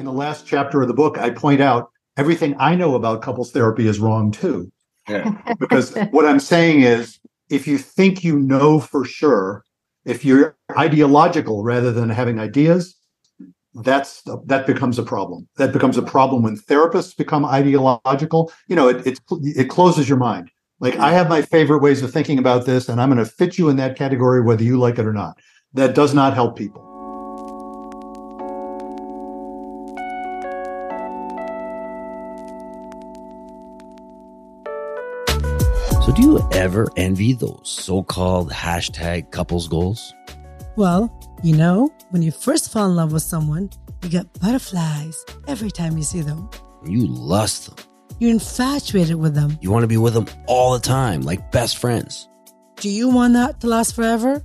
in the last chapter of the book, I point out everything I know about couples therapy is wrong too. Yeah. because what I'm saying is if you think you know for sure, if you're ideological rather than having ideas, that's that becomes a problem. That becomes a problem when therapists become ideological. You know, it it, it closes your mind. Like I have my favorite ways of thinking about this, and I'm going to fit you in that category whether you like it or not. That does not help people. So, do you ever envy those so called hashtag couples goals? Well, you know, when you first fall in love with someone, you get butterflies every time you see them. You lust them. You're infatuated with them. You want to be with them all the time, like best friends. Do you want that to last forever?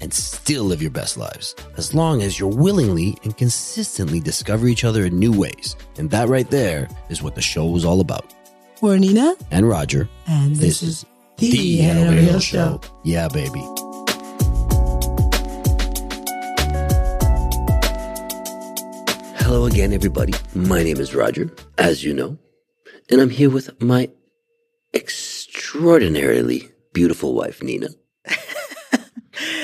and still live your best lives as long as you're willingly and consistently discover each other in new ways. And that right there is what the show is all about. We're Nina, And Roger, and this, is the, the Head Over Heels Show. Yeah, baby. Hello again, everybody. My name is Roger, as you know, and I'm here with my extraordinarily beautiful wife, Nina.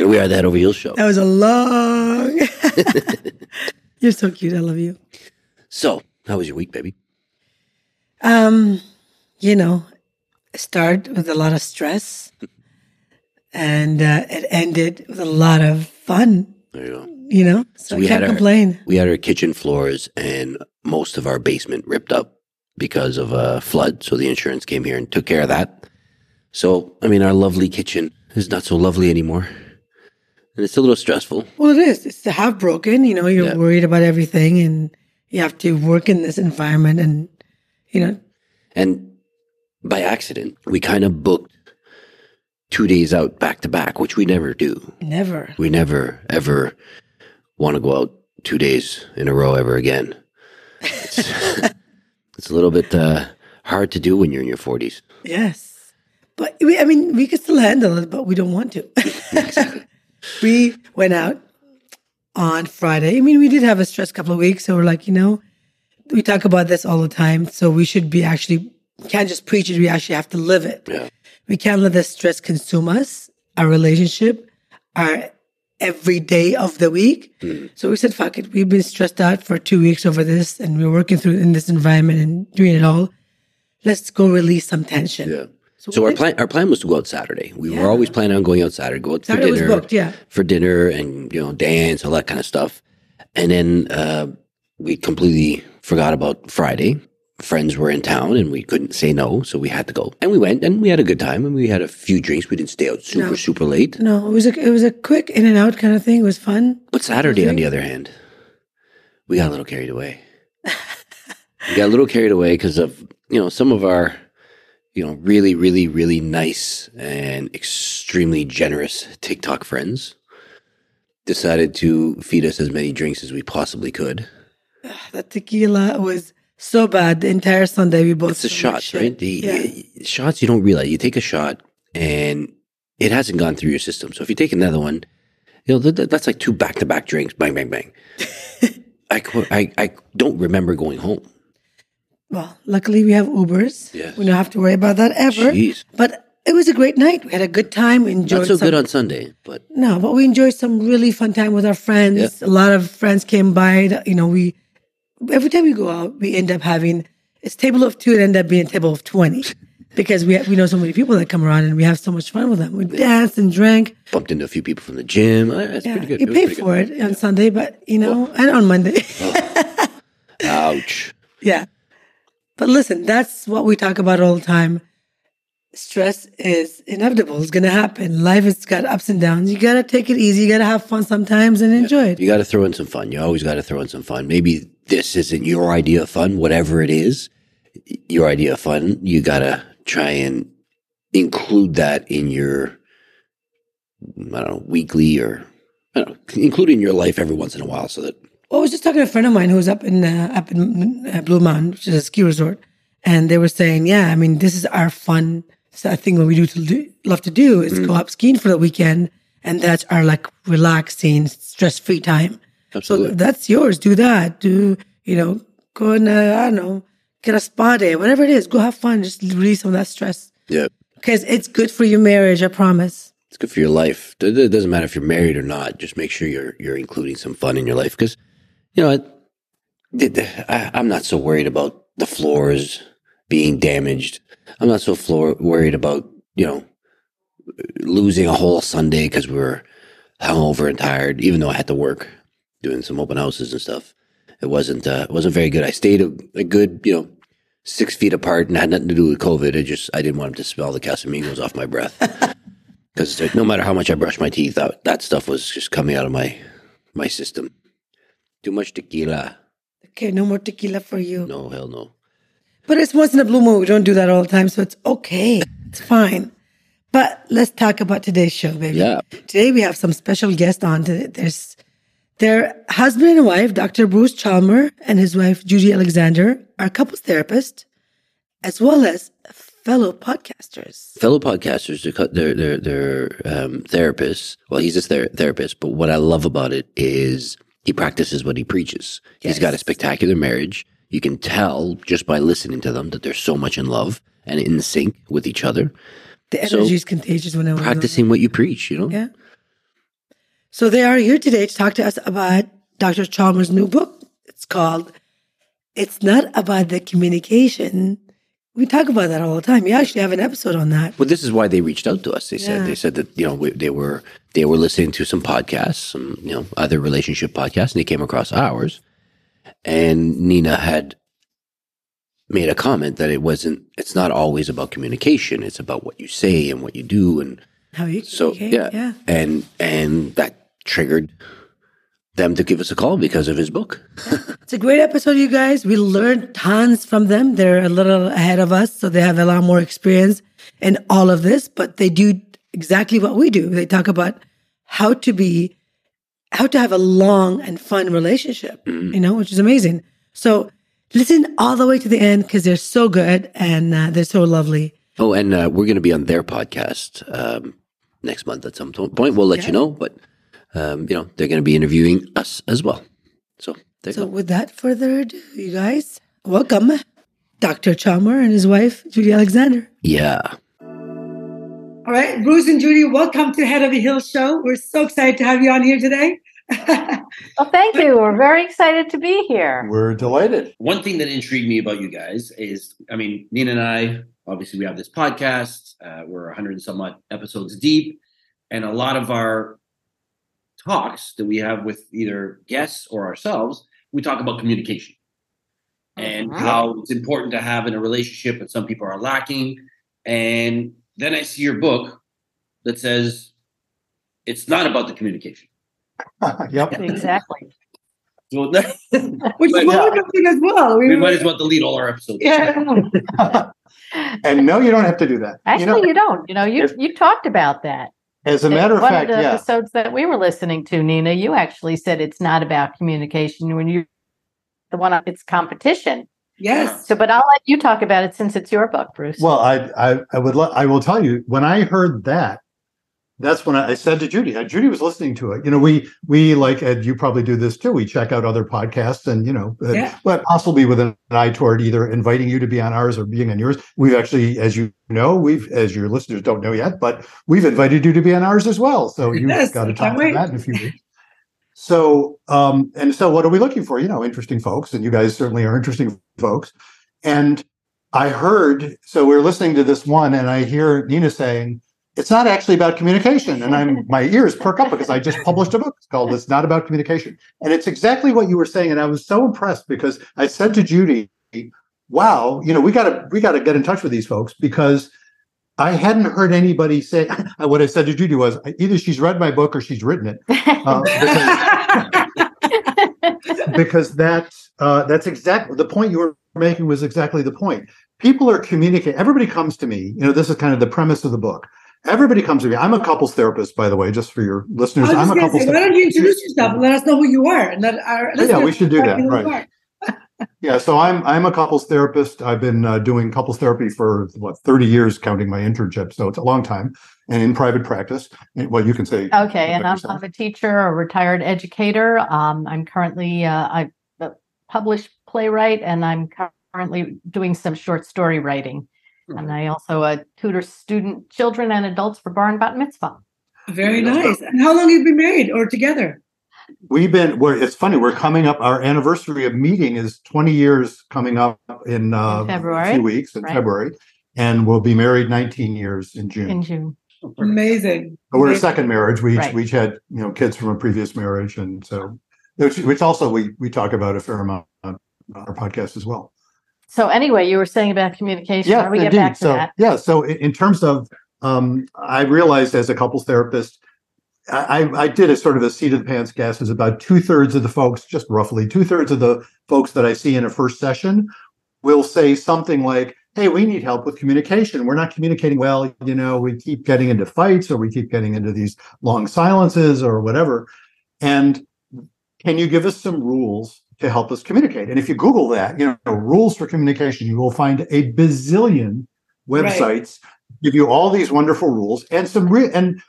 And we are that Over Heels Show. That was a long. You're so cute. I love you. So, how was your week, baby? Um, you know, it started with a lot of stress, and uh, it ended with a lot of fun. There you go. You know, so, I can't our, complain. We had our kitchen floors and most of our basement ripped up because of a flood. So the insurance came here and took care of that. So, I mean, our lovely kitchen is not so lovely anymore. And it's a little stressful. Well, it is. It's half broken. You know, you're Yeah. worried about everything, and you have to work in this environment, and you know, And by accident, we kind of booked two days out back to back, which we never do. never. We never, ever want to go out two days in a row ever again. It's, it's a little bit uh, hard to do when you're in your 40s. Yes, but we, I mean, we could still handle it, but we don't want to. we went out on Friday. I mean, we did have a stress couple of weeks, so we're like, you know, we talk about this all the time, so we should be actually can't just preach it. We actually have to live it. Yeah. We can't let the stress consume us, our relationship, our every day of the week. Mm. So we said, fuck it. We've been stressed out for two weeks over this and we're working through in this environment and doing it all. Let's go release some tension. Yeah. So, our plan, our plan was to go out Saturday. We Yeah. were always planning on going out Saturday, go out Saturday for dinner, booked, yeah. for dinner, and you know, dance, all that kind of stuff. And then uh, we completely forgot about Friday. Friends were in town, and we couldn't say no, so we had to go. And we went, and we had a good time, and we had a few drinks. We didn't stay out super, No. super late. No, it was a it was a quick in and out kind of thing. It was fun. But Saturday, on the other hand, we got a little carried away. we got a little carried away because of you know some of our you know really, really, really nice and extremely generous TikTok friends decided to feed us as many drinks as we possibly could. The tequila was so bad. The entire Sunday we both It's the shots, right? The yeah. shots you don't realize. You take a shot and it hasn't gone through your system. So if you take another one, you know that, that- that's like two back to back drinks. Bang, bang, bang. I, I I don't remember going home. Well, luckily we have Ubers. Yes. We don't have to worry about that ever. Jeez. But it was a great night. We had a good time. We enjoyed Not so some, good on Sunday, but No, but we enjoyed some really fun time with our friends. A lot of friends came by. You know, we every time we go out, we end up having it's table of two. It end up being a table of twenty because we we know so many people that come around and we have so much fun with them. We danced and drank. bumped into a few people from the gym. Uh, That's Yeah, pretty good. you pay for it on Sunday, but you know, and on Monday. good. Ouch. yeah. But listen, that's what we talk about all the time. Stress is inevitable. It's going to happen. Life has got ups and downs. You got to take it easy. You got to have fun sometimes and enjoy it. You got to throw in some fun. You always got to throw in some fun. Maybe this isn't your idea of fun, whatever it is, your idea of fun, you gotta try and include that in your, I don't know, weekly or I don't know, include in your life every once in a while so that Well, I was just talking to a friend of mine who was up in uh, up in uh, Blue Mountain, which is a ski resort, and they were saying, "Yeah, I mean, this is our fun so thing. What we do to do, love to do is go up skiing for the weekend, and that's our like relaxing, stress free time. absolutely. So that's yours. Do that. Do you know? Go and uh, I don't know, get a spa day, whatever it is. Go have fun. Just release some of that stress yeah. because it's good for your marriage. I promise. It's good for your life. It it doesn't matter if you're married or not. Just make sure you're you're including some fun in your life because, you know, it, I, I'm not so worried about the floors being damaged. I'm not so floor, worried about you know losing a whole Sunday because we were hungover and tired. Even though I had to work doing some open houses and stuff, it wasn't uh, it wasn't very good. I stayed a, a good you know six feet apart and had nothing to do with COVID. I just I didn't want him to smell the Casamigos off my breath because no matter how much I brushed my teeth, that, that stuff was just coming out of my my system. Too much tequila. Okay, no more tequila for you. No, hell no. But it's once in a blue moon. We don't do that all the time, so it's okay. It's fine. But let's talk about today's show, baby. Yeah. Today we have some special guests on. There's their husband and wife, Dr. Bruce Chalmer, and his wife Judy Alexander, are couples therapists, as well as fellow podcasters. Fellow podcasters, they're they're, they're um, therapists. Well, he's a ther- therapist, but what I love about it is he practices what he preaches. He's got a spectacular marriage. You can tell just by listening to them that they're so much in love and in sync with each other. The energy is contagious when was Practicing what you preach, you know. Yeah. So they are here today to talk to us about Dr. Chalmer's new book. It's called It's Not About the Communication. We talk about that all the time. You actually have an episode on that. Well, this is why they reached out to us. They said Yeah. they said that you know we, they were they were listening to some podcasts, some you know other relationship podcasts, and they came across ours. And Nina had made a comment that it wasn't. It's not always about communication. It's about what you say and what you do, and How you so communicate. yeah, and and that triggered them to give us a call because of his book. It's a great episode, you guys. We learned tons from them. They're a little ahead of us, so they have a lot more experience in all of this, but they do exactly what we do. They talk about how to be, how to have a long and fun relationship, you know, which is amazing. So listen all the way to the end because they're so good and uh, they're so lovely. Oh, and uh, we're going to be on their podcast um, next month at some point. We'll let you know, but um, you know they're going to be interviewing us as well. So there So you go. without further ado, you guys, welcome Dr. Chalmer and his wife, Judy Alexander. Yeah, All right, Bruce and Judy, welcome to Head Over Heels Show. We're so excited to have you on here today. Well, thank you. We're very excited to be here. We're delighted. one thing that intrigued me about you guys is, I mean, Nina and I, obviously, we have this podcast. Uh, we're 100 and some odd episodes deep. And a lot of our talks that we have with either guests or ourselves, we talk about communication and Mhm. how it's important to have in a relationship, and some people are lacking. And then I see your book that says it's not about the communication. yep. Exactly. So Which is what we're doing as well. we might as well delete all our episodes. Yeah. and no, you don't have to do that. Actually, you you, don't. You know, you if- you talked about that. As a matter of One fact, of the yeah. episodes that we were listening to, Nina, you actually said it's not about communication when you the one it's competition. Yes. So, but I'll let you talk about it since it's your book, Bruce. Well, I, I, I would, let, I will tell you when I heard that, that's when I, said to Judy. uh, Judy was listening to it. You know, we, we like, and you probably do this too. We check out other podcasts, and you know, uh, Yeah. but possibly with an eye toward either inviting you to be on ours or being on yours. We've actually, as you know, we've, as your listeners don't know yet, but we've invited you to be on ours as well. So you've Yes, got to talk about that in a few weeks. So, um, and so what are we looking for? You know, interesting folks, and you guys certainly are interesting folks. And I heard, so we are listening to this one, and I hear Nina saying, it's not actually about communication. And I'm my ears perk up because I just published a book It's called It's Not About Communication. And it's exactly what you were saying. And I was so impressed because I said to Judy, wow, you know, we gotta we gotta get in touch with these folks because I hadn't heard anybody say what I said to Judy was either she's read my book or she's written it. Uh, because- because that uh, that's exactly the point you were making was exactly the point. People are communicating. Everybody comes to me. You know, this is kind of the premise of the book. Everybody comes to me. I'm a couples therapist, by the way, just for your listeners. I was I'm a gonna couples say, why don't you introduce yourself and let us know who you are? And let our yeah, we should do that, listeners know who you right. Yeah, so I'm I'm a couples therapist. I've been uh, doing couples therapy for what 30 years, counting my internship. So it's a long time, and in private practice. Well, you can say Okay, and I'm. I'm a teacher, a retired educator. Um, I'm currently uh, I a published playwright, and I'm currently doing some short story writing. And I also uh, tutor student children and adults for bar and bat mitzvah. Very nice. And how long have you been married or together? We've been. We're, it's funny. We're coming up. Our anniversary of meeting is 20 years coming up in, uh, In February, a few weeks in right. February, and we'll be married 19 years in June. in June. Amazing. But we're a second marriage. We each, Right. we each had you know kids from a previous marriage, and so which, which also we we talk about a fair amount on our podcast as well. So anyway, you were saying about communication. Yeah, we get indeed. back to so that? yeah, so in, terms of, um, I realized as a couples therapist, I, I I did a sort of a seat of the pants guess is about two thirds of the folks, just roughly two thirds of the folks that I see in a first session will say something like, "Hey, we need help with communication. We're not communicating well. You know, we keep getting into fights, or we keep getting into these long silences, or whatever." And can you give us some rules to help us communicate? And if you Google that, you know, rules for communication, you will find a bazillion Right. websites give you all these wonderful rules and some real and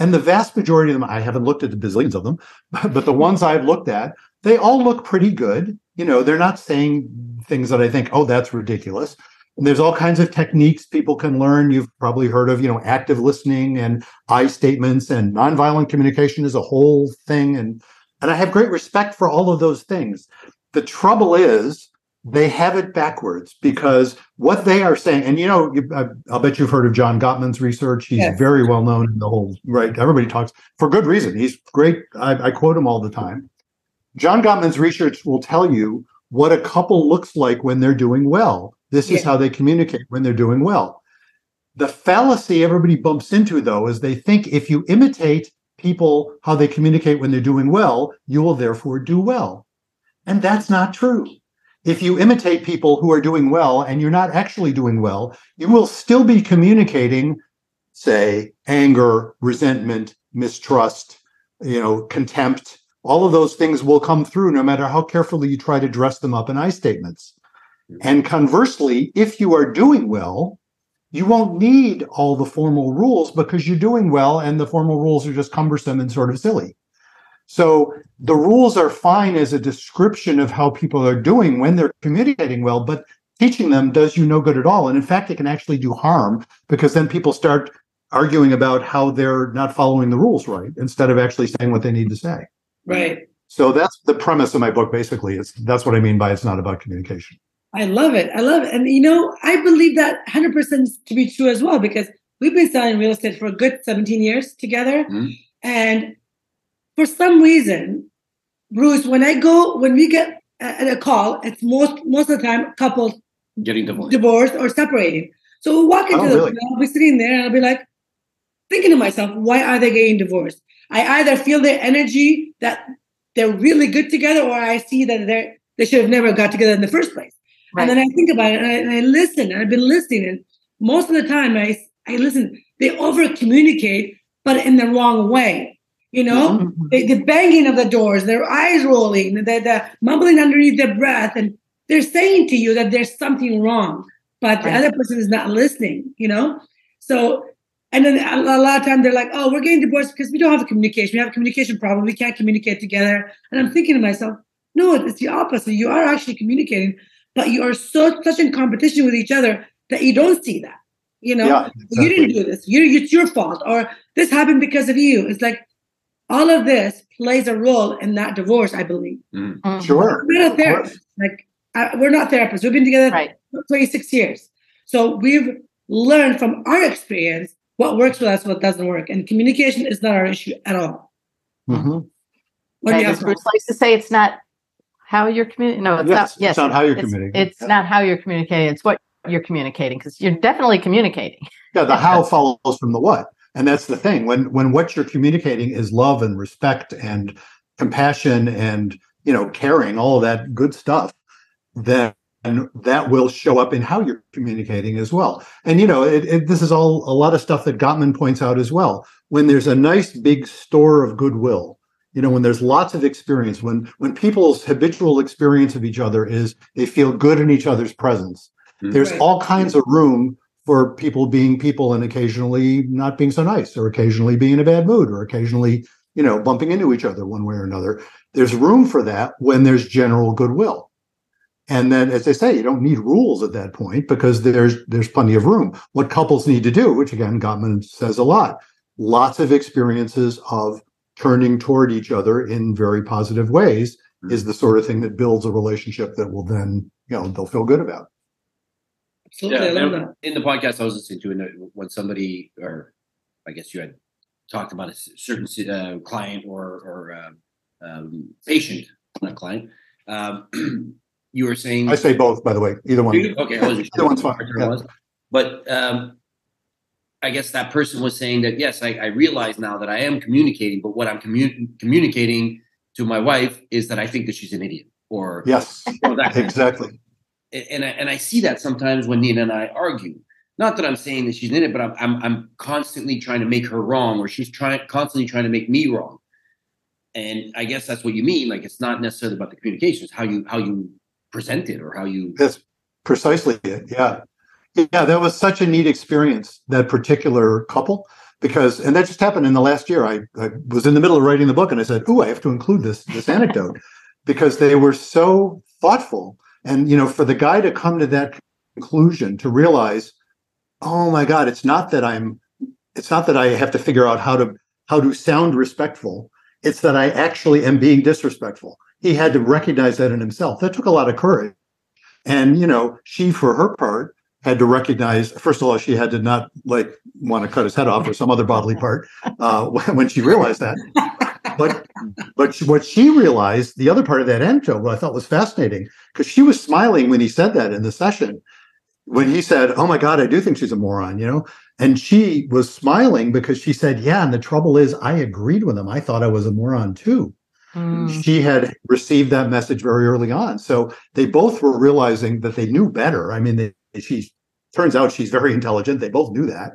and the vast majority of them i haven't looked at the bazillions of them but the ones i've looked at they all look pretty good you know they're not saying things that i think oh that's ridiculous and there's all kinds of techniques people can learn you've probably heard of you know active listening and i statements and nonviolent communication is a whole thing and and i have great respect for all of those things the trouble is they have it backwards because what they are saying, and you know, I'll bet you've heard of John Gottman's research. He's Yes. very well known in the whole right. Everybody talks for good reason. He's great. I, I quote him all the time. John Gottman's research will tell you what a couple looks like when they're doing well. This is how they communicate when they're doing well. The fallacy everybody bumps into, though, is they think if you imitate people how they communicate when they're doing well, you will therefore do well. And that's not true. If you imitate people who are doing well and you're not actually doing well, you will still be communicating, say, anger, resentment, mistrust, you know, contempt. All of those things will come through no matter how carefully you try to dress them up in I statements. And conversely, if you are doing well, you won't need all the formal rules because you're doing well and the formal rules are just cumbersome and sort of silly. So the rules are fine as a description of how people are doing when they're communicating well, but teaching them does you no good at all. And in fact, it can actually do harm because then people start arguing about how they're not following the rules right instead of actually saying what they need to say. Right. So that's the premise of my book. Basically, it's that's what I mean by it's not about communication. I love it. I love it. And you know, I believe that 100% to be true as well because we've been selling real estate for a good 17 years together. Mhm. And for some reason, Bruce, when I go, when we get a, a call, it's most most of the time couples Getting divorced. divorced or separating. So we'll walk into Oh, the really? I'll be sitting there and I'll be like thinking to myself, why are they getting divorced? I either feel their energy that they're really good together, or I see that they're they should have never got together in the first place. And then I think about it and I, and I listen, and I've been listening, and most of the time I I listen, they over communicate, but in the wrong way. You know, Mhm. the, the banging of the doors, their eyes rolling, the, the mumbling underneath their breath, and they're saying to you that there's something wrong, but the Right. other person is not listening, you know? So, and then a, a lot of time they're like, oh, we're getting divorced because we don't have a communication. We have a communication problem. We can't communicate together. And I'm thinking to myself, no, it's the opposite. You are actually communicating, but you are so such in competition with each other that you don't see that. You know, Yeah, you didn't do this. You, it's your fault, or this happened because of you. It's like all of this plays a role in that divorce, I believe. Mhm. Sure. We're not Of course. therapists. Like I, we're not therapists. We've been together Right. 26 years, so we've learned from our experience what works with us, what doesn't work, and communication is not our issue at all. Mhm. What do Right, you as have? Bruce likes to say, it's not how you're communicating. No, it's Yes, not. it's not how you're it's, communicating. It's not how you're communicating. It's what you're communicating because you're definitely communicating. Yeah, the how follows from the what. And that's the thing. When when what you're communicating is love and respect and compassion and you know, caring, all of that good stuff, then that will show up in how you're communicating as well. And you know, it, it, this is all a lot of stuff that Gottman points out as well. When there's a nice big store of goodwill, you know, when there's lots of experience, when when people's habitual experience of each other is they feel good in each other's presence, mm-hmm. there's right. all kinds of room for people being people and occasionally not being so nice, or occasionally being in a bad mood, or occasionally you know bumping into each other one way or another. There's room for that when there's general goodwill. And then, as they say, you don't need rules at that point because there's there's plenty of room. What couples need to do, which again Gottman says a lot, lots of experiences of turning toward each other in very positive ways is mm-hmm. the sort of thing that builds a relationship that will then you know they'll feel good about. Absolutely, Yeah, in the podcast I was listening to, and when somebody, or I guess you had talked about a certain uh, client or or uh, um, patient, not client. Um, you were saying I say both, by the way. Either one. Okay, I wasn't sure. Either one's fine. Yeah. Was. But um, I guess that person was saying that yes, I, I, realize now that I am communicating, but what I'm commu- communicating to my wife is that I think that she's an idiot, or yes, or exactly. And I, and I see that sometimes when Nina and I argue. Not that I'm saying that she's in it, but I'm, I'm I'm constantly trying to make her wrong, or she's trying constantly trying to make me wrong. And I guess that's what you mean. Like it's not necessarily about the communication; it's how you how you present it or how you that's precisely it yeah yeah that was such a neat experience that particular couple because and that just happened in the last year I, I was in the middle of writing the book and i said oh i have to include this this anecdote because they were so thoughtful and you know for the guy to come to that conclusion to realize oh my god it's not that i'm it's not that i have to figure out how to how to sound respectful it's that i actually am being disrespectful he had to recognize that in himself. That took a lot of courage. And, you know, she, for her part, had to recognize, first of all, she had to not like want to cut his head off or some other bodily part uh, when she realized that. But but what she realized, the other part of that anecdote, what I thought was fascinating, because she was smiling when he said that in the session. When he said, "Oh my God, I do think she's a moron," you know, and she was smiling because she said, "Yeah." And the trouble is, I agreed with him. I thought I was a moron too. Mm. She had received that message very early on. So they both were realizing that they knew better. I mean, they, she turns out she's very intelligent. They both knew that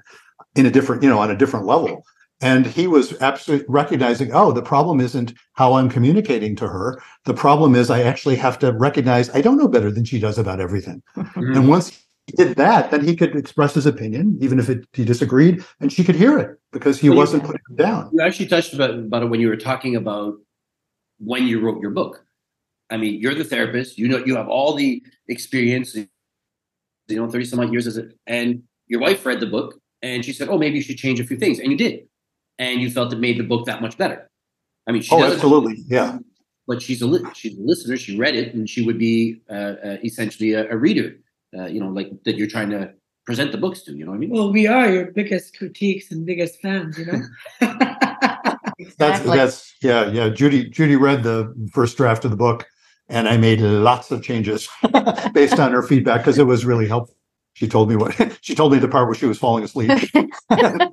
in a different, you know, on a different level. And he was absolutely recognizing, oh, the problem isn't how I'm communicating to her. The problem is I actually have to recognize I don't know better than she does about everything. Mm-hmm. And once he did that, then he could express his opinion, even if it, he disagreed, and she could hear it because he well, wasn't putting it down. You actually touched about, about it when you were talking about when you wrote your book. I mean, you're the therapist. You know, you have all the experience. You know, thirty some odd years as a, and your wife read the book and she said, "Oh, maybe you should change a few things," and you did, and you felt it made the book that much better. I mean, she oh, absolutely, yeah. But she's a li- she's a listener. She read it, and she would be uh, uh, essentially a, a reader. Uh, you know, like that you're trying to present the books to. You know what I mean? Well, we are your biggest critiques and biggest fans. You know. That's that's yeah yeah. Judy Judy read the first draft of the book, and I made lots of changes based on her feedback because it was really helpful. She told me what she told me the part where she was falling asleep, and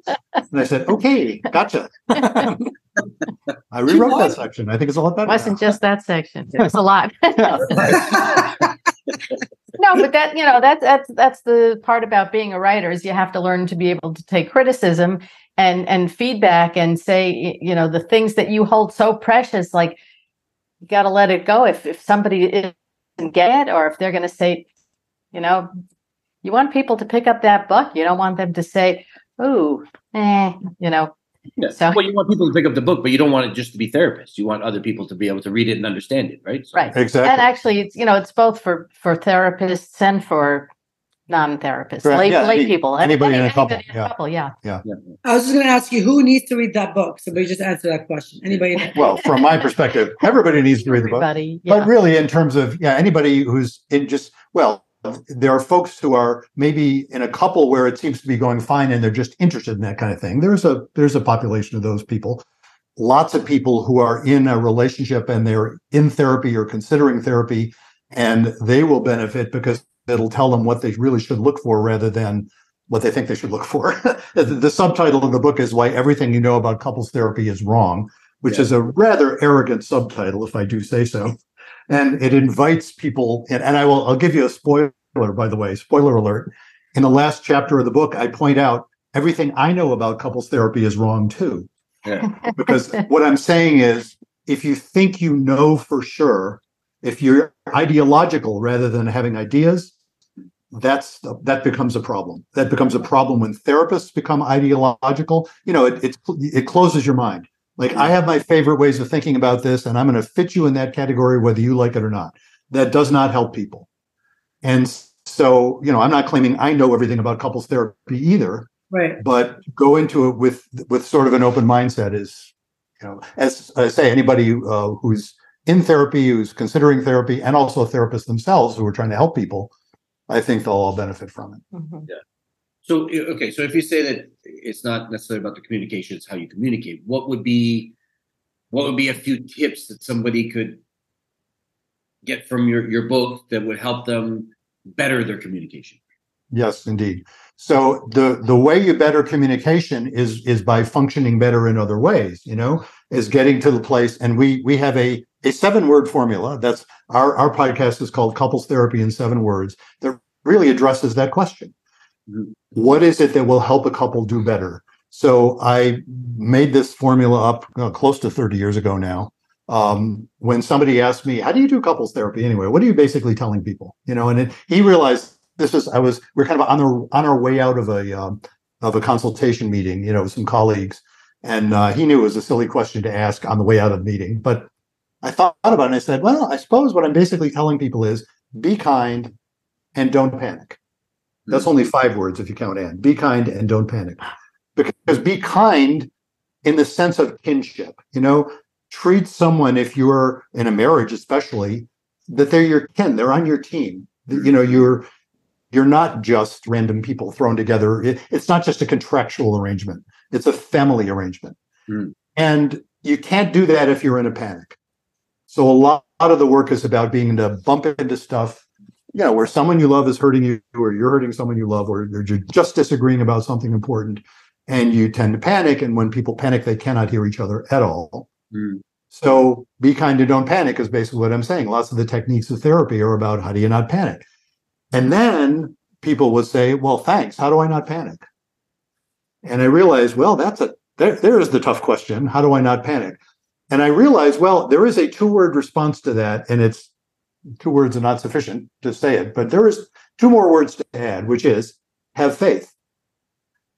I said, "Okay, gotcha." I rewrote that section. I think it's a lot better. It wasn't now. just that section; it was a lot. no, but that you know that's that's that's the part about being a writer is you have to learn to be able to take criticism and and feedback and say you know the things that you hold so precious like you got to let it go if if somebody isn't get it or if they're going to say you know you want people to pick up that book you don't want them to say oh eh you know yeah. So, well, you want people to pick up the book, but you don't want it just to be therapists. You want other people to be able to read it and understand it, right? So, right. Exactly. And actually, it's you know, it's both for for therapists and for non-therapists, lay, yeah, lay people, anybody, in a couple, in a couple, yeah. yeah, yeah. I was just going to ask you who needs to read that book. Somebody just answer that question. Anybody? well, from my perspective, everybody needs to read the book. Yeah. But really, in terms of yeah, anybody who's in just well, there are folks who are maybe in a couple where it seems to be going fine and they're just interested in that kind of thing. There's a there's a population of those people. Lots of people who are in a relationship and they're in therapy or considering therapy, and they will benefit because it'll tell them what they really should look for rather than what they think they should look for. the, the, subtitle of the book is Why Everything You Know About Couples Therapy is Wrong, which Yeah. is a rather arrogant subtitle, if I do say so. And it invites people, and, and I will I'll give you a spoiler, by the way, spoiler alert. In the last chapter of the book, I point out everything I know about couples therapy is wrong too. Yeah. Because what I'm saying is if you think you know for sure, if you're ideological rather than having ideas, that's that becomes a problem. That becomes a problem when therapists become ideological. You know, it it, it closes your mind. Like I have my favorite ways of thinking about this, and I'm going to fit you in that category whether you like it or not. That does not help people. And so, you know, I'm not claiming I know everything about couples therapy either, Right. but go into it with with sort of an open mindset is you know as i say anybody uh, who's in therapy who's considering therapy and also therapists themselves who are trying to help people i think they'll all benefit from it Mhm. So okay, so if you say that it's not necessarily about the communication, it's how you communicate. What would be what would be a few tips that somebody could get from your your book that would help them better their communication? yes indeed so the the way you better communication is is by functioning better in other ways you know is getting to the place and we we have a a seven word formula. That's our our podcast is called couples therapy in seven words that really addresses that question. What is it that will help a couple do better? So i made this formula up uh, close to 30 years ago now. Um, when somebody asked me how do you do couples therapy anyway? What are you basically telling people? You know and it, he realized this was i was we're kind of on the on our way out of a um, of a consultation meeting you know with some colleagues. And uh, he knew it was a silly question to ask on the way out of the meeting but i thought about it and i said well i suppose what i'm basically telling people is be kind and don't panic. That's only five words if you count and be kind and don't panic. Because be kind in the sense of kinship you know? Treat someone if you're in a marriage especially that they're your kin they're on your team. You know you're you're not just random people thrown together. It- it's not just a contractual arrangement. It's a family arrangement. Hmm. and you can't do that if you're in a panic so a lot, lot of the work is about being able to bump into stuff you know where someone you love is hurting you or you're hurting someone you love or you're just disagreeing about something important and you tend to panic and when people panic they cannot hear each other at all Mm. so be kind and don't panic is basically what I'm saying. Lots of the techniques of therapy are about how do you not panic? And then people would say, well, thanks. How do I not panic? And I realized, well, that's a there, there is the tough question. How do I not panic? And I realized, well, there is a two-word response to that, and it's two words are not sufficient to say it, but there is two more words to add, which is have faith.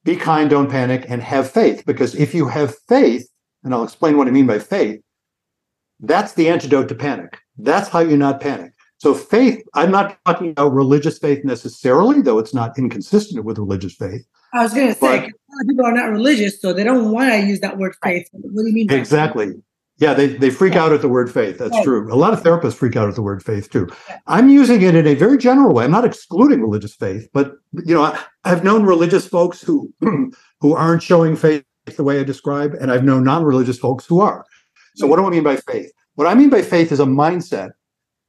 Be kind, don't panic, and have faith. Because if you have faith, and I'll explain what I mean by faith, that's the antidote to panic. That's how you not panic. So faith, I'm not talking about religious faith necessarily, though it's not inconsistent with religious faith. I was going to say, But- a lot of people are not religious, so they don't want to use that word faith. What do you mean? Exactly. Yeah, they, they freak out at the word faith. That's Right. true. A lot of therapists freak out at the word faith too. Yeah. I'm using it in a very general way. I'm not excluding religious faith, but you know, I, I've known religious folks who who aren't showing faith the way I describe, and I've known non-religious folks who are. So what do I mean by faith? What I mean by faith is a mindset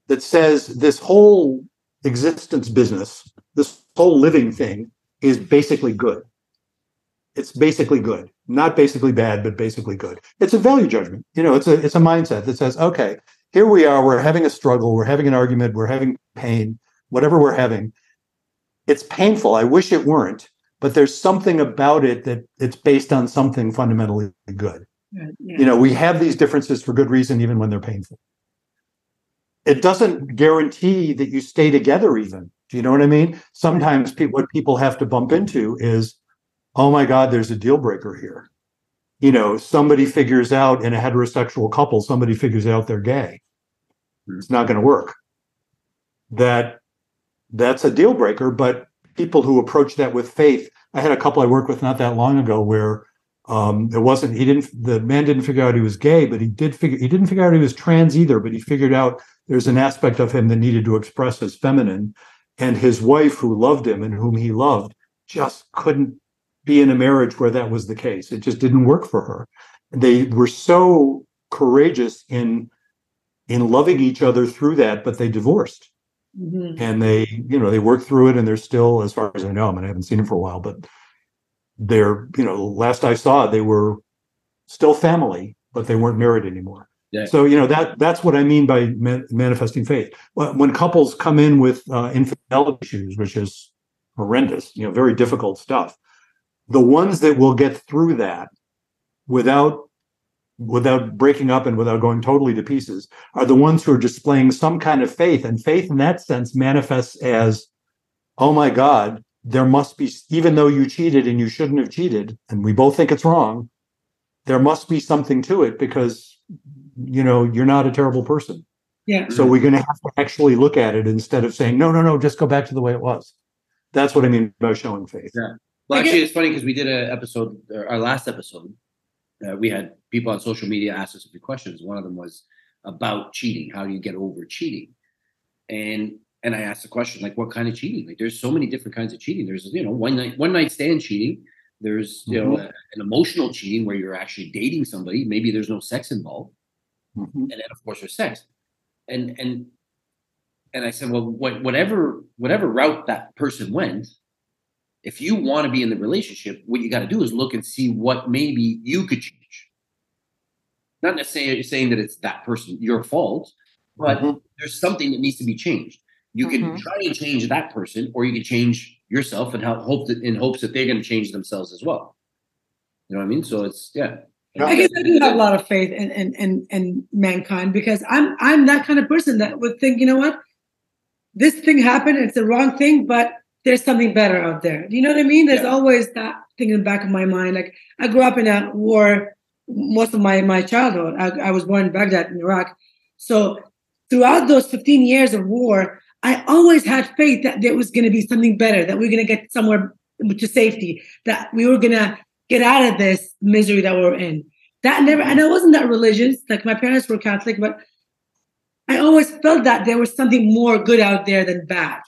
that says this whole existence business, this whole living thing is basically good. It's basically good, not basically bad, but basically good. It's a value judgment. You know, it's a it's a mindset that says, okay, here we are, we're having a struggle, we're having an argument, we're having pain, whatever we're having. It's painful. I wish it weren't, but there's something about it that it's based on something fundamentally good Yeah, you know we have these differences for good reason even when they're painful it doesn't guarantee that you stay together even do you know what i mean sometimes pe- what people have to bump into is oh my god there's a deal breaker here. You know somebody figures out in a heterosexual couple somebody figures out they're gay. It's not going to work. That that's a deal breaker but people who approach that with faith i had a couple i worked with not that long ago where um, it wasn't he didn't the man didn't figure out he was gay but he did figure he didn't figure out he was trans either but he figured out there's an aspect of him that needed to express as feminine. And his wife who loved him and whom he loved just couldn't be in a marriage where that was the case it just didn't work for her they were so courageous in in loving each other through that but they divorced Mhm. and they you know they worked through it and they're still as far as i know I mean, I haven't seen them for a while but they're you know last i saw they were still family but they weren't married anymore. Yeah. So you know that that's what I mean by man- manifesting faith. When when couples come in with uh, infidelity issues, which is horrendous, you know, very difficult stuff, the ones that will get through that without without breaking up and without going totally to pieces are the ones who are displaying some kind of faith, and faith in that sense manifests as, oh my God, there must be even though you cheated and you shouldn't have cheated, and we both think it's wrong, there must be something to it because you know you're not a terrible person Yeah. so we're going to have to actually look at it instead of saying no no no just go back to the way it was that's what i mean by showing faith Yeah. Well, actually, it's funny because we did an episode, our last episode. Uh, we had people on social media ask us a few questions. One of them was about cheating. How do you get over cheating? And and I asked the question like, what kind of cheating? Like, there's so many different kinds of cheating. There's you know one night one night stand cheating. There's you know a- an emotional cheating where you're actually dating somebody. Maybe there's no sex involved, Mhm. and then of course there's sex. And and and I said, well, what, whatever whatever route that person went, if you want to be in the relationship, what you got to do is look and see what maybe you could change. Not necessarily saying that it's that person your fault, but Mhm. there's something that needs to be changed. You can Mhm. try and change that person, or you can change yourself and help, hope that in hopes that they're going to change themselves as well. You know what I mean? So it's yeah. I guess I do have a lot of faith in in, in in mankind because I'm I'm that kind of person that would think, you know what, this thing happened, it's the wrong thing, but there's something better out there. Do you know what I mean? There's Yeah. always that thing in the back of my mind. Like I grew up in a war most of my my childhood. I, I was born in Baghdad in Iraq, so throughout those 15 years of war, I always had faith that there was going to be something better, that we are going to get somewhere to safety, that we were going to get out of this misery that we're in. That never, and I wasn't that religious. Like my parents were Catholic, but I always felt that there was something more good out there than bad.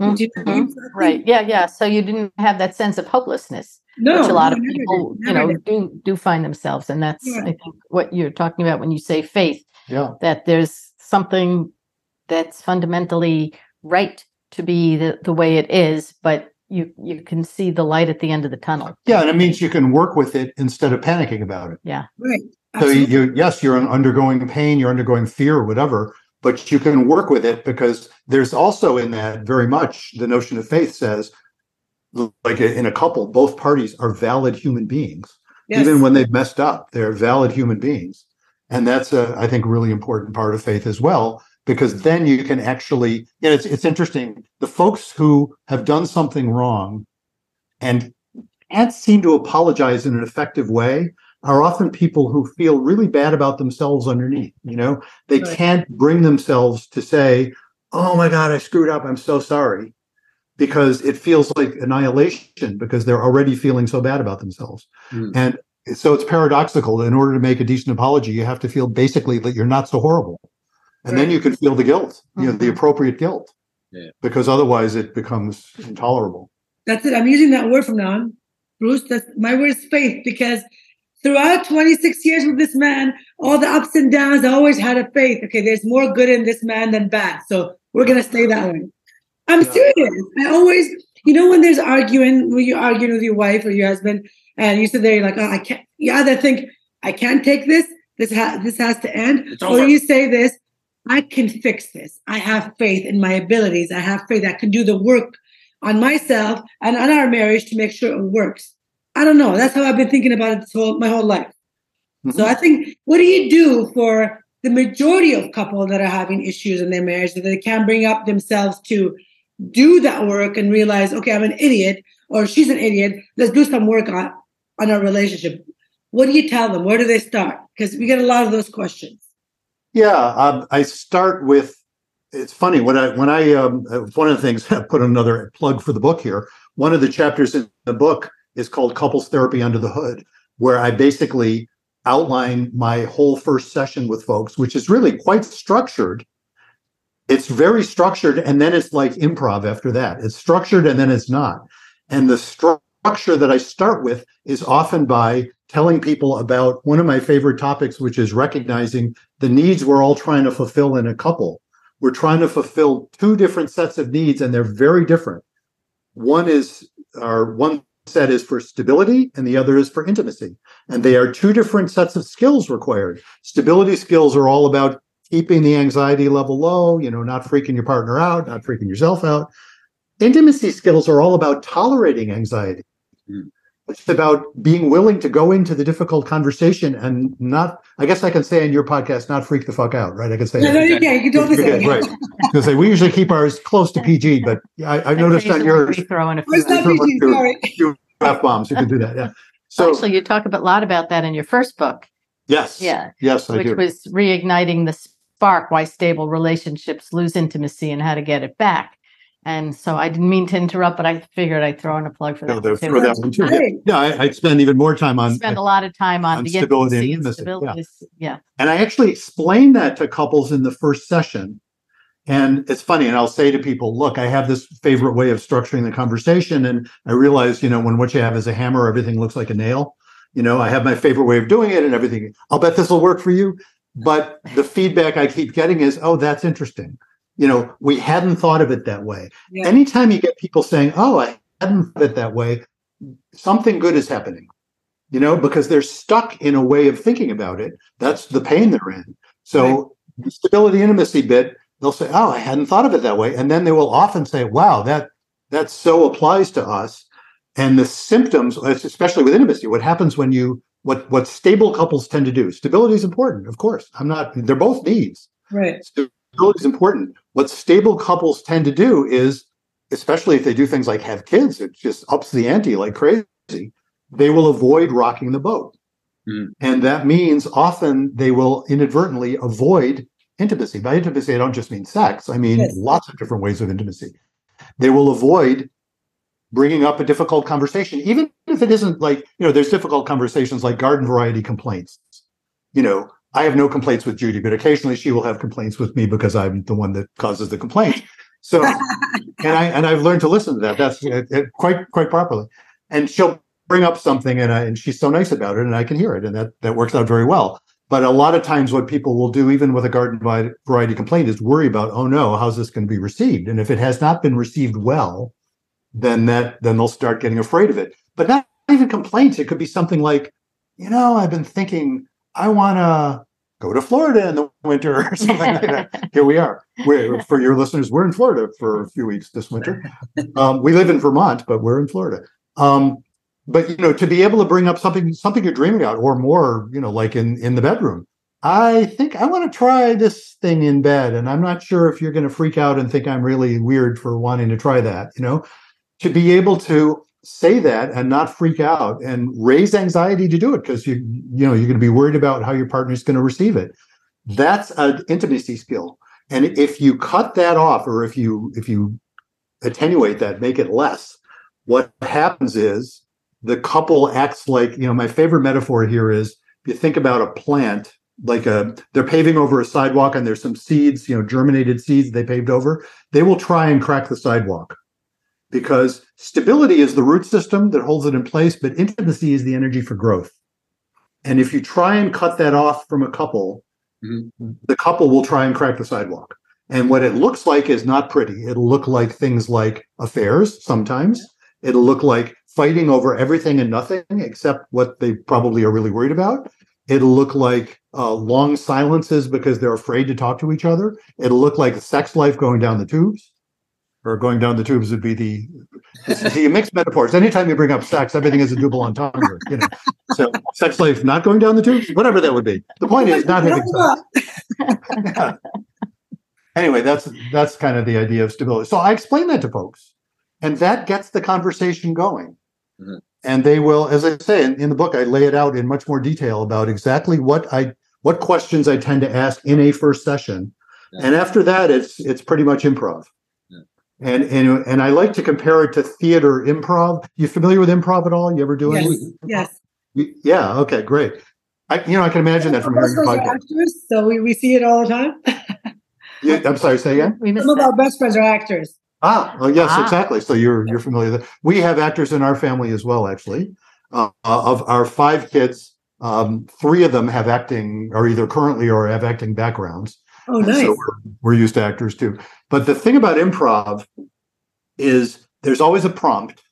Do you know I mean? So I think- Mm-hmm. Right. Yeah. Yeah. So you didn't have that sense of hopelessness, No, which a lot no, of never did, people, you know, did. do do find themselves, and that's Yeah. I think what you're talking about when you say faith. yeah That there's something that's fundamentally right to be the, the way it is, but you you can see the light at the end of the tunnel. yeah and it means you can work with it instead of panicking about it Yeah. Right. so you, Absolutely. you yes you're undergoing pain you're undergoing fear or whatever but you can work with it because there's also in that very much the notion of faith says like in a couple both parties are valid human beings. Yes. even when they've messed up they're valid human beings. And that's a i think really important part of faith as well because then you can actually yeah it's, it's interesting. The folks who have done something wrong and can't seem to apologize in an effective way are often people who feel really bad about themselves underneath you know they Right. can't bring themselves to say oh my god i screwed up i'm so sorry because it feels like annihilation because they're already feeling so bad about themselves Hmm. and so it's paradoxical in order to make a decent apology you have to feel basically that you're not so horrible and then you can feel the guilt you know the Mhm. appropriate guilt Yeah. because otherwise it becomes intolerable That's it. I'm using that word from now on. Bruce, that's my word is faith because throughout 26 years with this man, all the ups and downs, I always had a faith. Okay, there's more good in this man than bad. So we're gonna stay that way. I'm Yeah. serious. I always, you know, when there's arguing, when you're arguing with your wife or your husband, and you sit there, you're like, oh, I can't. You either think I can't take this. This ha- this has to end, or you say this. I can fix this. I have faith in my abilities. I have faith I can do the work on myself and on our marriage to make sure it works. I don't know. That's how I've been thinking about it this whole, my whole life. So I think, what do you do for the majority of couples that are having issues in their marriage that they can't bring up themselves to do that work and realize, okay, I'm an idiot or she's an idiot. Let's do some work on on our relationship. What do you tell them? Where do they start? Because we get a lot of those questions. Yeah, um, I start with. It's funny when I when I um, one of the things I put another plug for the book here. One of the chapters in the book is called "Couples Therapy Under the Hood," where I basically outline my whole first session with folks, which is really quite structured. It's very structured, and then it's like improv after that. It's structured, and then it's not. And the stru- structure that I start with is often by telling people about one of my favorite topics, which is recognizing the needs we're all trying to fulfill in a couple. We're trying to fulfill two different sets of needs, and they're very different. One is our one set is for stability and the other is for intimacy. And they are two different sets of skills required. Stability skills are all about keeping the anxiety level low, you know, not freaking your partner out, not freaking yourself out. Intimacy skills are all about tolerating anxiety. Mm. It's about being willing to go into the difficult conversation and not, I guess I can say in your podcast, not freak the fuck out, right? I can say, No, no, you can. You can totally say Okay, it. right. Because we usually keep ours close to PG, but I, I noticed on Occasionally yours, we throw in a few. not PG, sorry. F bombs, you can do that. Yeah. So, Actually, you talk about, a lot about that in your first book. yes. Yeah. Yes, I which do. was reigniting the spark why stable relationships lose intimacy and how to get it back and so i didn't mean to interrupt but i figured i'd throw in a plug for No, that the- too. for that one too. Yeah, Great. Yeah, I, I'd spend even more time on, spend a lot of time on, on the stability and intimacy intimacy, yeah. stability yeah and I actually explained that to couples in the first session. And it's funny, and I'll say to people, look, I have this favorite way of structuring the conversation. And I realize, you know, when what you have is a hammer, everything looks like a nail. You know, I have my favorite way of doing it and everything. I'll bet this will work for you. But the feedback I keep getting is, oh, that's interesting. You know, we hadn't thought of it that way. Yeah. Anytime you get people saying, oh, I hadn't thought of it that way, something good is happening. You know, because they're stuck in a way of thinking about it. That's the pain they're in. So the stability intimacy bit, they'll say, "Oh, I hadn't thought of it that way," and then they will often say, "Wow, that that so applies to us." And the symptoms, especially with intimacy, what happens when you what what stable couples tend to do? Stability is important, of course. I'm not; they're both needs. Right. Stability is important. What stable couples tend to do is, especially if they do things like have kids, it just ups the ante like crazy. They will avoid rocking the boat. Mhm. And that means often they will inadvertently avoid intimacy. By intimacy, I don't just mean sex, I mean Yes. lots of different ways of intimacy. They will avoid bringing up a difficult conversation, even if it isn't like, you know, there's difficult conversations like garden variety complaints. You know, I have no complaints with Judy, but occasionally she will have complaints with me because I'm the one that causes the complaint. So, and I and I've learned to listen to that. That's it, it, quite quite properly. And she'll bring up something, and I, and she's so nice about it, and I can hear it, and that that works out very well. But a lot of times, what people will do, even with a garden variety complaint, is worry about, oh no, how's this going to be received? And if it has not been received well, then that then they'll start getting afraid of it. But not even complaints. It could be something like, you know, I've been thinking I want to go to Florida in the winter or something like that. Here we are. We're, for your listeners, we're in Florida for a few weeks this winter. Um, we live in Vermont, but we're in Florida. Um, but you know, to be able to bring up something something you're dreaming about, or more, you know, like in in the bedroom. I think I want to try this thing in bed, and I'm not sure if you're going to freak out and think I'm really weird for wanting to try that. You know, to be able to say that and not freak out and raise anxiety to do it because you you know you're going to be worried about how your partner is going to receive it. That's an intimacy skill. And if you cut that off or if you if you attenuate that make it less what happens is the couple acts like you know my favorite metaphor here is if you think about a plant like a they're paving over a sidewalk and there's some seeds you know germinated seeds they paved over. They will try and crack the sidewalk because stability is the root system that holds it in place, but intimacy is the energy for growth. And if you try and cut that off from a couple, Mhm. the couple will try and crack the sidewalk. And what it looks like is not pretty. It'll look like things like affairs sometimes. It'll look like fighting over everything and nothing except what they probably are really worried about. It'll look like uh, long silences because they're afraid to talk to each other. It'll look like sex life going down the tubes or going down the tubes would be the see mixed metaphors. Anytime you bring up sex, everything is a double entendre. You know, so sex life not going down the tubes, whatever that would be. The point is not having sex. anyway, that's that's kind of the idea of stability. So I explain that to folks, and that gets the conversation going. Mhm. And they will, as I say in, in the book, I lay it out in much more detail about exactly what I what questions I tend to ask in a first session, Yeah. and after that, it's it's pretty much improv. Yeah. And and and I like to compare it to theater improv. You familiar with improv at all? You ever do Yes. it? Yes. You- Yeah. Okay. Great. I, you know, I can imagine that from hearing Some your are podcast. actors, so we, we see it all the time. Yeah, I'm sorry. Say again. we missed Some of that. our best friends are actors. Ah, oh, yes, Ah. exactly. So you're you're familiar. With that. We have actors in our family as well. Actually, uh, of our five kids, um, three of them have acting, or either currently or have acting backgrounds. Oh, And nice. So we're, we're used to actors too. But the thing about improv is there's always a prompt,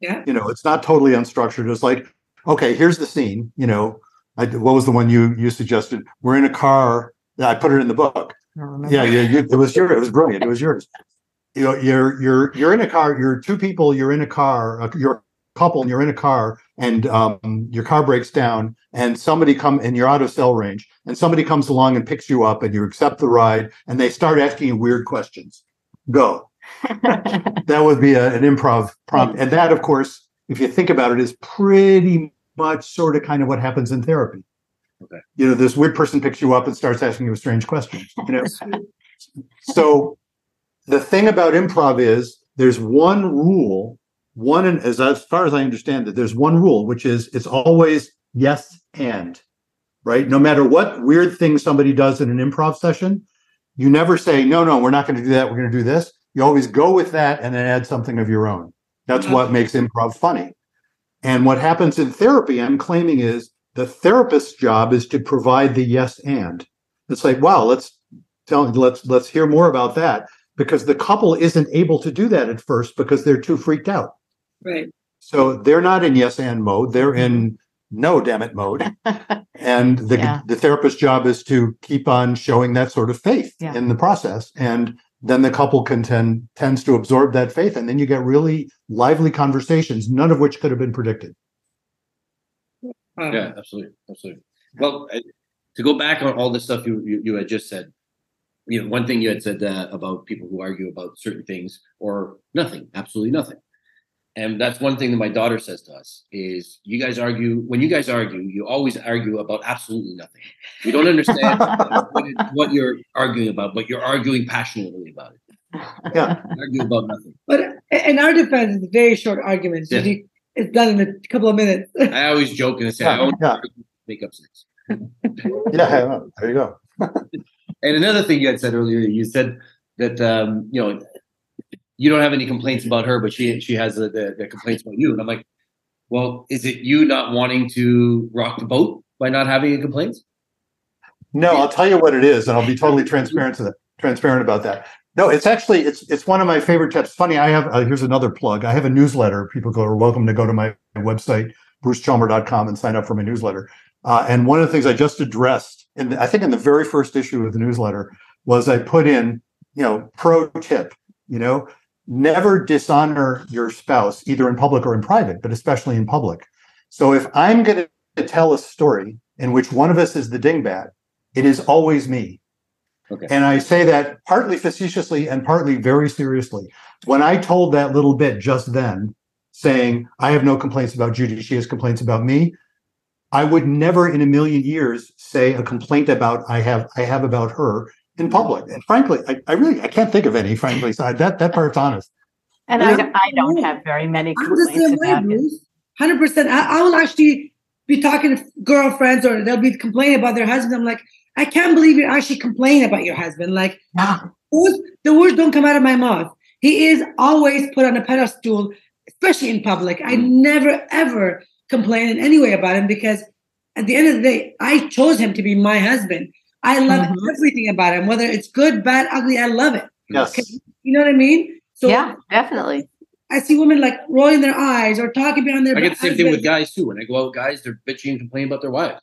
Yeah. You know, it's not totally unstructured. It's like, okay, here's the scene. You know, I, what was the one you you suggested? We're in a car. I put it in the book. Yeah, yeah, you, it was yours. It was brilliant. It was yours. You know, you're you're you're in a car. You're two people. You're in a car. Uh, you're a couple, and you're in a car, and um, your car breaks down, and somebody come and you're out of cell range, and somebody comes along and picks you up, and you accept the ride, and they start asking you weird questions. Go. that would be a, an improv prompt, and that, of course, if you think about it, is pretty much sort of kind of what happens in therapy. Okay. You know, this weird person picks you up and starts asking you strange questions. You know, so the thing about improv is there's one rule, one and as as far as I understand it, there's one rule, which is it's always yes and right. No matter what weird thing somebody does in an improv session, you never say no, no, we're not going to do that. We're going to do this. You always go with that and then add something of your own. That's mm-hmm. what makes improv funny. And what happens in therapy, I'm claiming, is the therapist's job is to provide the yes and. It's like, wow, let's tell let's let's hear more about that because the couple isn't able to do that at first because they're too freaked out. Right. So they're not in yes and mode; they're in no damn it mode. And the Yeah. the therapist's job is to keep on showing that sort of faith Yeah. in the process, and then the couple can tend tends to absorb that faith, and then you get really lively conversations, none of which could have been predicted. Um, Yeah, absolutely, absolutely. Well, I- to go back on all the stuff you, you you had just said, you know, one thing you had said uh, about people who argue about certain things or nothing, absolutely nothing, and that's one thing that my daughter says to us is, you guys argue when you guys argue, you always argue about absolutely nothing. You don't understand what, it- what you're arguing about, but you're arguing passionately about it. Yeah. Argue about nothing. But in our defense, it's a very short arguments. Yeah. You- It's done in a couple of minutes. I always joke and I say, I Yeah, only yeah. make up sex. Yeah, there you go. And another thing you had said earlier, you said that um, you know you don't have any complaints about her, but she she has the, the, the complaints about you. And I'm like, well, is it you not wanting to rock the boat by not having any complaints? No, I'll tell you what it is, and I'll be totally transparent to. Transparent about that. No, it's actually it's it's one of my favorite tips. Funny, I have uh, here's another plug. I have a newsletter. People go are welcome to go to my website brucechalmer.com and sign up for my newsletter. Uh, and one of the things I just addressed, and I think in the very first issue of the newsletter, was I put in, you know, pro tip. You know, never dishonor your spouse either in public or in private, but especially in public. So if I'm going to tell a story in which one of us is the dingbat, it is always me. Okay. And I say that partly facetiously and partly very seriously. When I told that little bit just then, saying, I have no complaints about Judy, she has complaints about me, I would never in a million years say a complaint about I have I have about her in public. And frankly, I, I really I can't think of any, frankly. So that that part's honest. And I, don't- I don't have very many I'm the complaints same way, about it. Hundred percent. I, I will actually be talking to girlfriends, or they'll be complaining about their husband. I'm like, I can't believe you're actually complaining about your husband. Like, words, the words don't come out of my mouth. He is always put on a pedestal, especially in public. I mm-hmm. never ever complain in any way about him because at the end of the day, I chose him to be my husband. I love Mhm. everything about him, whether it's good, bad, ugly. I love it. Yes. You know what I mean? So yeah, definitely. I see women like rolling their eyes or talking behind their I get the same thing with guys too. When I go out, with guys they're bitching and complaining about their wives.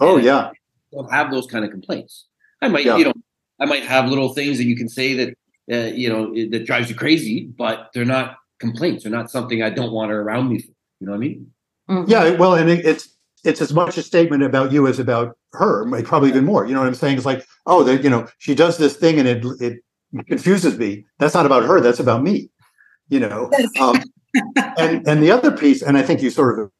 Oh yeah. don't have those kind of complaints. I might, Yeah. you know, I might have little things that you can say that, uh, you know, it- that drives you crazy, but they're not complaints. They're not something I don't want her around me for. You know what I mean? Mhm. Yeah, well, and it, it's it's as much a statement about you as about her, like, probably even more. You know what I'm saying? It's like, oh, that you know, she does this thing and it it confuses me. That's not about her. That's about me. You know, um, and and the other piece, and I think you sort of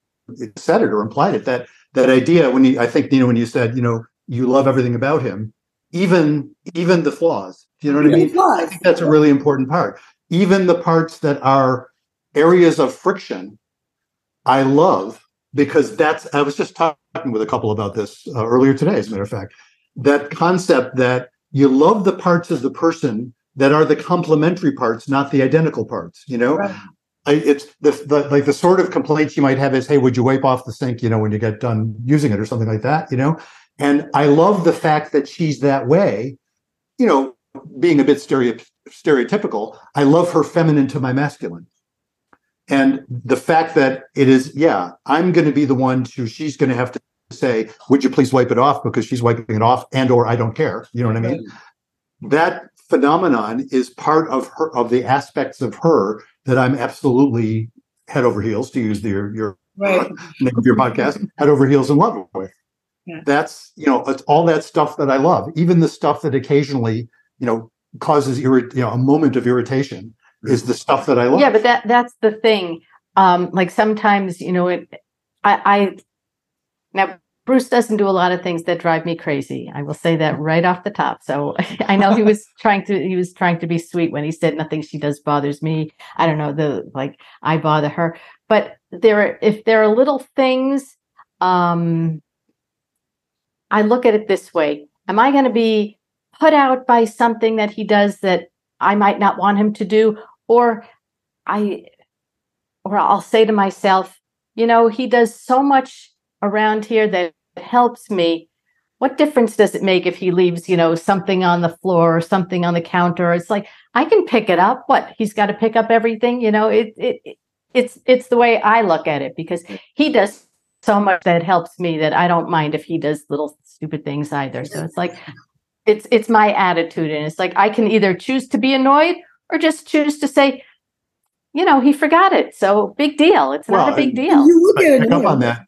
said it or implied it that that idea when you, I think you know when you said you know you love everything about him, even even the flaws. Do you know what I mean? Flaws. I think that's a really important part. Even the parts that are areas of friction, I love because that's. I was just talking with a couple about this uh, earlier today, as a matter of fact. That concept that you love the parts of the person that are the complementary parts, not the identical parts. You know, Right. I, it's the, the like the sort of complaints you might have is, "Hey, would you wipe off the sink?" You know, when you get done using it or something like that. You know, and I love the fact that she's that way. You know, being a bit stereotypical, I love her feminine to my masculine. And the fact that it is, yeah, I'm going to be the one to, she's going to have to say, would you please wipe it off because she's wiping it off and or I don't care. You know what I mean? That phenomenon is part of her, of the aspects of her that I'm absolutely head over heels to use the, your, your Right. name of your podcast, head over heels in love with. Yeah. That's, you know, it's all that stuff that I love, even the stuff that occasionally, you know, causes irrit- you know, a moment of irritation is the stuff that I love. Yeah, but that that's the thing. Um, like sometimes, you know, it I, I now Bruce doesn't do a lot of things that drive me crazy. I will say that right off the top. So I know he was trying to he was trying to be sweet when he said nothing she does bothers me. I don't know, the like I bother her. But there are if there are little things, um I look at it this way. Am I going to be put out by something that he does that I might not want him to do? Or I or I'll say to myself, you know, he does so much around here that helps me. What difference does it make if he leaves, you know, something on the floor or something on the counter? It's like I can pick it up. What he's got to pick up everything, you know. It it it's it's the way I look at it because he does so much that helps me that I don't mind if he does little stupid things either. So it's like it's it's my attitude, and it's like I can either choose to be annoyed or just choose to say, you know, he forgot it. So big deal. It's not a big deal. You will I get pick up on annoyed. that.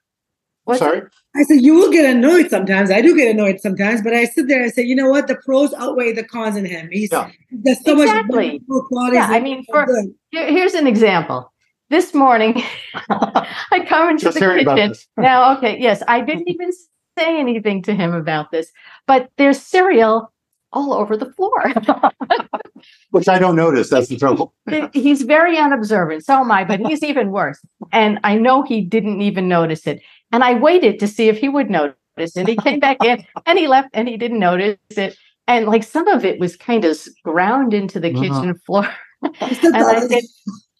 What's Sorry. it? I said you will get annoyed sometimes. I do get annoyed sometimes, but I sit there and say, you know what? The pros outweigh the cons in him. He's Yeah. there's so Exactly. much qualities. Yeah, I mean, for- Here- here's an example. This morning, I come into Just the kitchen. Now, okay, yes, I didn't even say anything to him about this, but there's cereal all over the floor. Which I don't notice. That's the trouble. he's very unobservant. So am I, but he's even worse. And I know he didn't even notice it. And I waited to see if he would notice it. He came back in and he left and he didn't notice it. And like some of it was kind of ground into the Uh-huh. kitchen floor. And I said,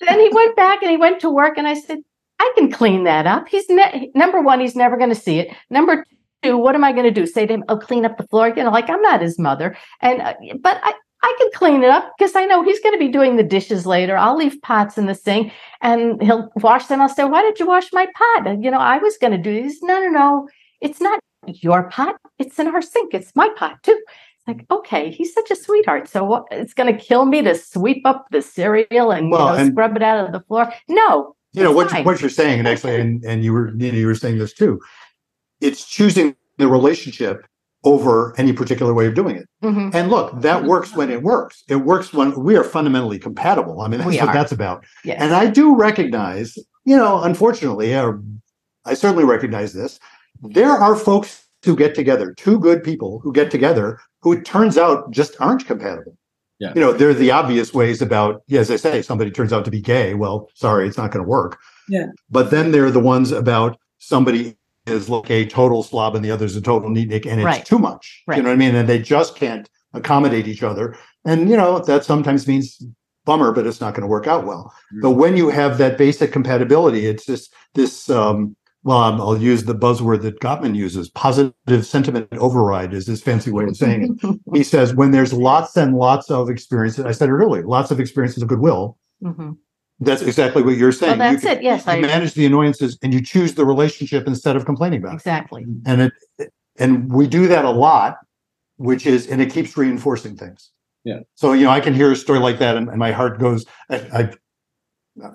then he went back and he went to work and I said, I can clean that up. He's ne- number one, he's never going to see it. Number two, what am I going to do? Say to him, "Oh, clean up the floor." You know, like I'm not his mother, and uh, but I I can clean it up because I know he's going to be doing the dishes later. I'll leave pots in the sink and he'll wash them. I'll say, "Why did you wash my pot?" And, you know, I was going to do this. No, no, no, it's not your pot. It's in our sink. It's my pot too. It's like, okay, he's such a sweetheart. So what? It's going to kill me to sweep up the cereal and, Well, you know, and- scrub it out of the floor. No, you know what, fine. what you're saying and actually and, and you were you, know, you were saying this too it's choosing the relationship over any particular way of doing it Mhm. and look that works when it works it works when we are fundamentally compatible i mean that's We what are. that's about Yes. and i do recognize you know unfortunately or i certainly recognize this there are folks who get together two good people who get together who it turns out just aren't compatible Yeah. you know there are the obvious ways about yeah, as i say somebody turns out to be gay well sorry it's not going to work Yeah. but then there are the ones about somebody is like a total slob and the other's a total neatnik and it's Right. too much. You know what i mean? And they just can't accommodate each other. And you know that sometimes means bummer but it's not going to work out well. But when you have that basic compatibility it's just this um well um, i'll use the buzzword that gottman uses positive sentiment override is his fancy way of saying it. He says when there's lots and lots of experiences i said it earlier lots of experiences of goodwill. Mhm. That's exactly what you're Well, saying that's you, it. Yes, you I manage the annoyances and you choose the relationship instead of complaining about it. Exactly. and it and we do that a lot which is and it keeps reinforcing things. Yeah. so you know i can hear a story like that and, and my heart goes I, I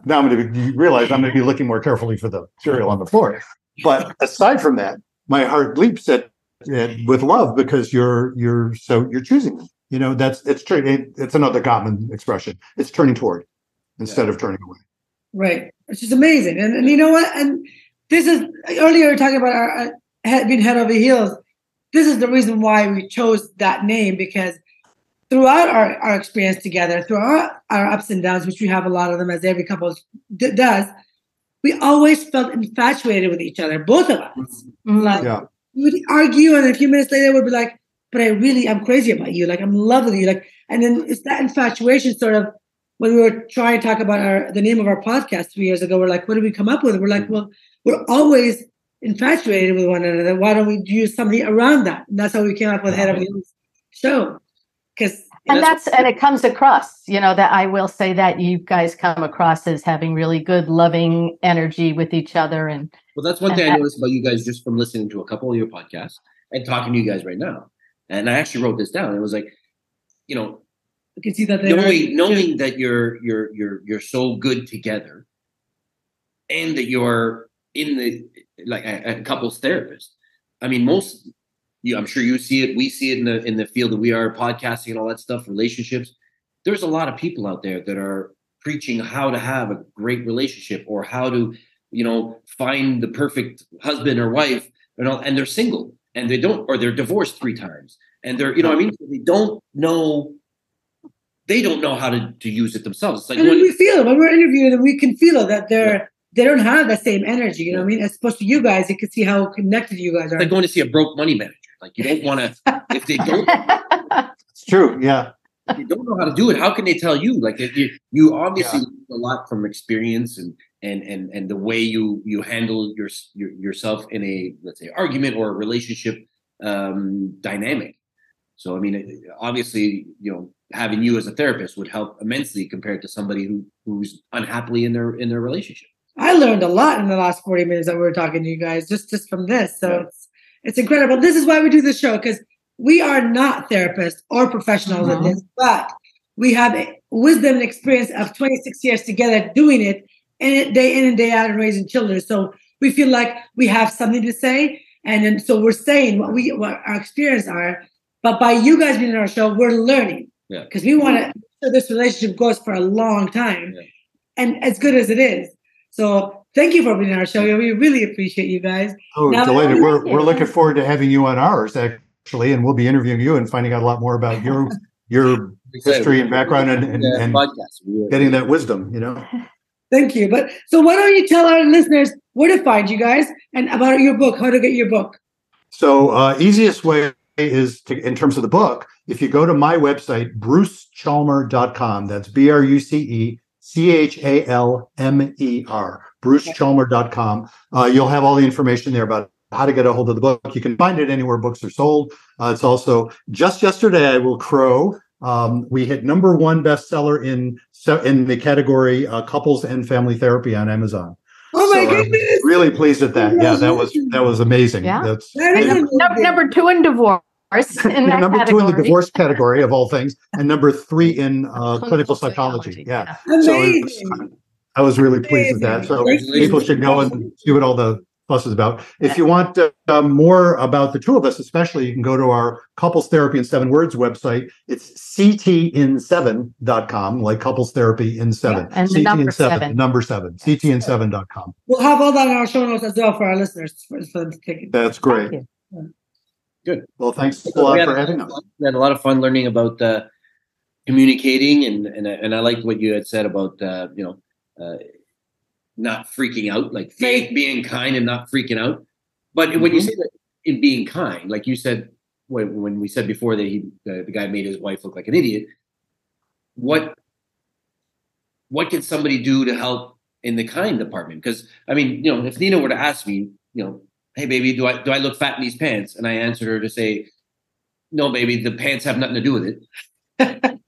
now i'm going to you realize i'm going to be looking more carefully for the cereal on the floor. But aside from that my heart leaps at, at with love because you're you're so you're choosing you know that's it's true. It, it's another gottman expression. It's turning toward instead of turning away Right. It's just amazing. And, and you know what? And this is earlier we were talking about our uh, head, being head over heels. This is the reason why we chose that name because throughout our, our experience together, throughout our ups and downs, which we have a lot of them as every couple d- does, we always felt infatuated with each other, both of us. Mhm. Like yeah we would argue, and a few minutes later, we'd be like, "But I really, I'm crazy about you. Like I'm in love with you." Like, and then it's that infatuation, sort of. When we were trying to talk about our the name of our podcast three years ago, we're like, "What did we come up with?" We're like, mm. "Well, we're always infatuated with one another. Why don't we use something around that?" And that's how we came up with Head Over Heels show. Because and that's and it comes across you know that i will say that you guys come across as having really good loving energy with each other and well that's one thing i noticed about you guys just from listening to a couple of your podcasts and talking to you guys right now and i actually wrote this down it was like you know you can see that knowing knowing that you're you're you're you're so good together and that you're in the like a, a couples therapist i mean most you, I'm sure you see it. We see it in the in the field that we are podcasting and all that stuff, relationships. There's a lot of people out there that are preaching how to have a great relationship or how to, you know, find the perfect husband or wife, you know, and they're single and they don't, or they're divorced three times and they're, you know, I mean, they don't know. They don't know how to, to use it themselves. It's like and when, we feel it when we're interviewing them, we can feel that they're yeah they don't have the same energy. You know what I mean? As opposed to you guys, you can see how connected you guys are. It's like going to see a broke money manager. Like you don't want to if they don't. it's true. Yeah. If you don't know how to do it, how can they tell you? Like you, you obviously yeah. a lot from experience and and and and the way you you handle your, your yourself in a let's say argument or a relationship um, dynamic. So I mean, obviously, you know, having you as a therapist would help immensely compared to somebody who who's unhappily in their in their relationship. I learned a lot in the last 40 minutes that we were talking to you guys just just from this. So yeah. it's it's incredible. This is why we do this show because we are not therapists or professionals mm-hmm. in this, but we have wisdom and experience of 26 years together doing it and day in and day out and raising children. So we feel like we have something to say. And then so we're saying what we what our experience are. But by you guys being on our show, we're learning. Yeah. Because we want to sure this relationship goes for a long time. Yeah. And as good as it is. So thank you for being on our show. We really appreciate you guys. Oh, now, delighted. We're, we're looking forward to having you on ours, actually, and we'll be interviewing you and finding out a lot more about your your history and background and, and, and getting that wisdom, you know. Thank you. But so why don't you tell our listeners where to find you guys and about your book, how to get your book? So uh, easiest way is to, in terms of the book, if you go to my website, brucechalmer.com, that's B-R-U-C-E C H A L M E R, brucechalmer.com. Uh, you'll have all the information there about how to get a hold of the book. You can find it anywhere books are sold. Uh, it's also just yesterday, I will crow. Um, we hit number one bestseller in in the category uh, couples and family therapy on Amazon. Oh my so goodness! really pleased at that. Yeah, that was that was amazing. Yeah. That's number, number two in divorce in that number category. two in the divorce category of all things, and number three in uh, clinical, clinical, psychology. psychology. Yeah. Amazing. So I was really pleased with that. So people should go and see what all the fuss is about. If you want uh, more about the two of us, especially, you can go to our couples therapy in seven words website. It's ctin7.com, like couples therapy in seven. Yeah, and CT number in seven, seven. Number seven. ctin7.com. We'll have all that in our show notes as well for our listeners for, for them to take it. That's great. Good. Well, thanks a lot for having us. We had a lot of fun learning about uh, communicating, and and and I liked what you had said about uh, you know uh, not freaking out, like faith being kind and not freaking out. But mm-hmm. when you mm-hmm. say that in being kind, like you said when when we said before that he the guy made his wife look like an idiot, what what can somebody do to help in the kind department? Because I mean, you know, if Nina were to ask me, you know, hey baby, do I do I look fat in these pants? And I answered her to say, no, baby, the pants have nothing to do with it.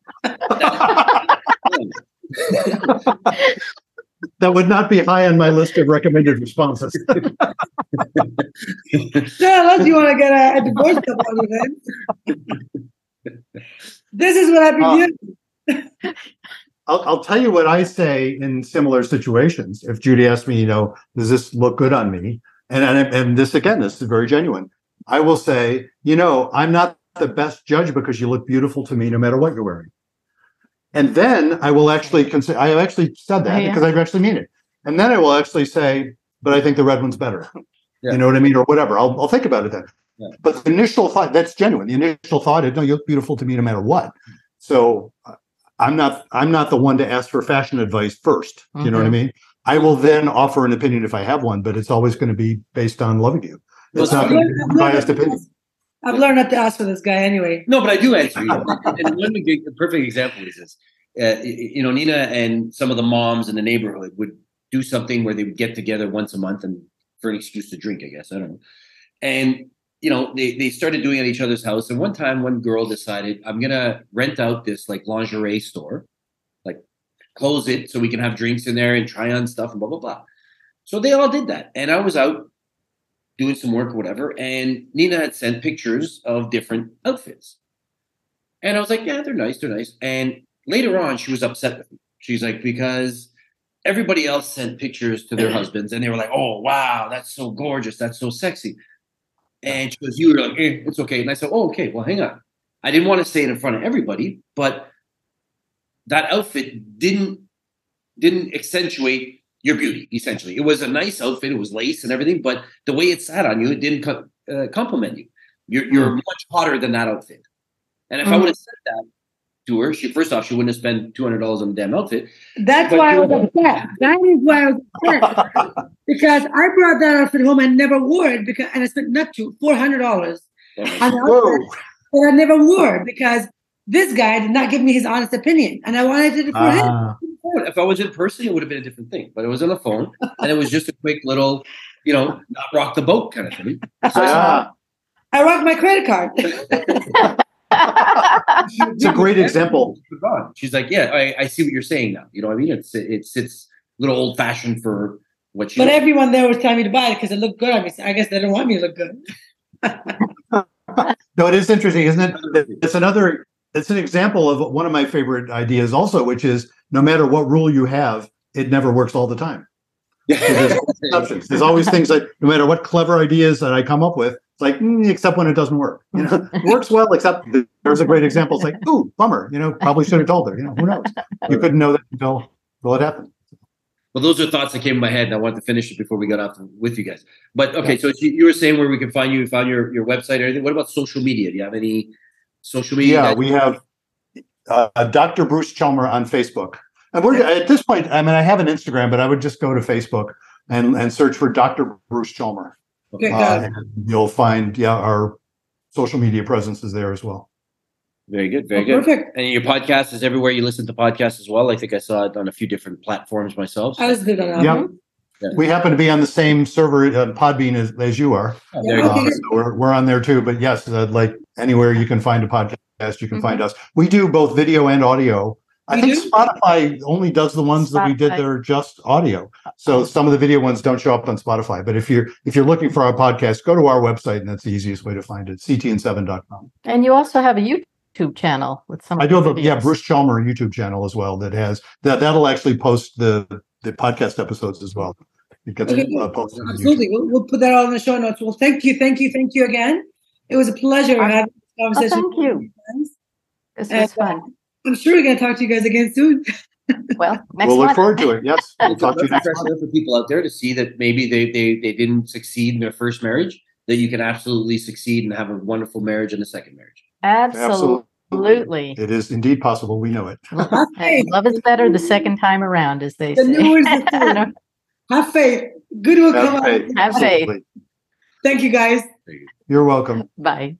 that would not be high on my list of recommended responses. yeah, unless you want to get a, a divorce This is what I've been uh, doing. I'll, I'll tell you what I say in similar situations. If Judy asks me, you know, does this look good on me? and, and and this again, this is very genuine. I will say, you know, I'm not the best judge because you look beautiful to me no matter what you're wearing. And then I will actually consider. I have actually said that oh, yeah. because I actually mean it. And then I will actually say, but I think the red one's better. Yeah. You know what I mean, or whatever. I'll I'll think about it then. Yeah. But the initial thought that's genuine. The initial thought is, no, you look beautiful to me no matter what. So uh, I'm not I'm not the one to ask for fashion advice 1st You know what I mean? I will then offer an opinion if I have one, but it's always going to be based on loving you. It's not my biased opinion. I've learned not to ask for this guy anyway. No, but I do answer you. and one perfect example is this. Uh, you know, Nina and some of the moms in the neighborhood would do something where they would get together once a month and for an excuse to drink, I guess. I don't know. And you know, they, they started doing it at each other's house. And one time, one girl decided, I'm going to rent out this like lingerie store, like close it so we can have drinks in there and try on stuff and blah, blah, blah. So they all did that. And I was out doing some work or whatever. And Nina had sent pictures of different outfits. And I was like, yeah, they're nice. They're nice. And later on, she was upset with me. She's like, because everybody else sent pictures to their husbands and they were like, oh, wow, that's so gorgeous. That's so sexy. And she goes, you were like, eh, it's okay. And I said, oh, okay, well, hang on. I didn't want to say it in front of everybody, but that outfit didn't didn't accentuate your beauty. Essentially, it was a nice outfit. It was lace and everything, but the way it sat on you, it didn't co- uh, compliment you. You're, you're much hotter than that outfit. And if I Mhm. would have said that to her, she first off, she wouldn't have spent two hundred dollars on the damn outfit. That's But why I you- was upset. That is why I was upset. because I brought that outfit home and never wore it because and I spent not to four hundred dollars on an outfit that I never wore it because this guy did not give me his honest opinion. And I wanted it for him. Ah, If I was in person, it would have been a different thing. But it was on the phone, and it was just a quick little, you know, not rock the boat kind of thing. So I said, ah. I rocked my credit card. It's a great example. She's like, yeah, I, I see what you're saying now. You know what I mean? It's it's it's a little old fashioned for what she. but everyone there was telling me to buy it because it looked good on me. I guess they don't want me to look good. No, it is interesting, isn't it? It's another, it's an example of one of my favorite ideas also, which is no matter what rule you have, it never works all the time. There's exceptions. There's always things like no matter what clever ideas that I come up with, it's like, mm, except when it doesn't work. You know, it works well, except there's a great example. It's like, ooh, bummer. You know, probably should have told her. You know, who knows? You couldn't know that until, well, it happened. Well, those are thoughts that came in my head, and I wanted to finish it before we got off with you guys. But okay, so you, you were saying where we can find you, find your your website or anything. What about social media? Do you have any social media? Yeah, we have uh, Dr. Bruce Chalmer on Facebook. And we're at this point, I mean, I have an Instagram, but I would just go to Facebook and, and search for Dr. Bruce Chalmer. Okay, Uh, and you'll find, yeah, our social media presence is there as well. very good, very Oh, good. Perfect. And your podcast is everywhere you listen to podcasts as well. I think I saw it on a few different platforms myself. I was good on that. Yeah. We happen to be on the same server, uh, Podbean, as, as you are. Oh, there you go. Uh, so we're, we're on there too. But yes, uh, like anywhere you can find a podcast, you can find us. We do both video and audio. I We think do? Spotify only does the ones that we did Spotify. that are just audio. So some of the video ones don't show up on Spotify. But if you're if you're looking for our podcast, go to our website, and that's the easiest way to find it. ctin7.com. and you also have a YouTube channel with some. I of do have your a yeah. Bruce Chalmer YouTube channel as well that has that that'll actually post the the podcast episodes as well. It gets Okay. uh, posted on Absolutely. We'll, we'll put that all in the show notes. Well, thank you, thank you, thank you again. It was a pleasure Oh, having this Oh, conversation. thank you. This was And, uh, fun. I'm sure we're going to talk to you guys again soon. Well, next We'll look month. forward to it. Yes, we'll It's talk to you a next month. precedent for people out there to see that maybe they, they they didn't succeed in their first marriage, that you can absolutely succeed and have a wonderful marriage in a second marriage. Absolutely. It is indeed possible. We know it. And Love is better the second time around, as they The say. newer is the. Have faith. Good will come Have out. faith. Have faith. Absolutely. Thank you, guys. You're welcome. Bye.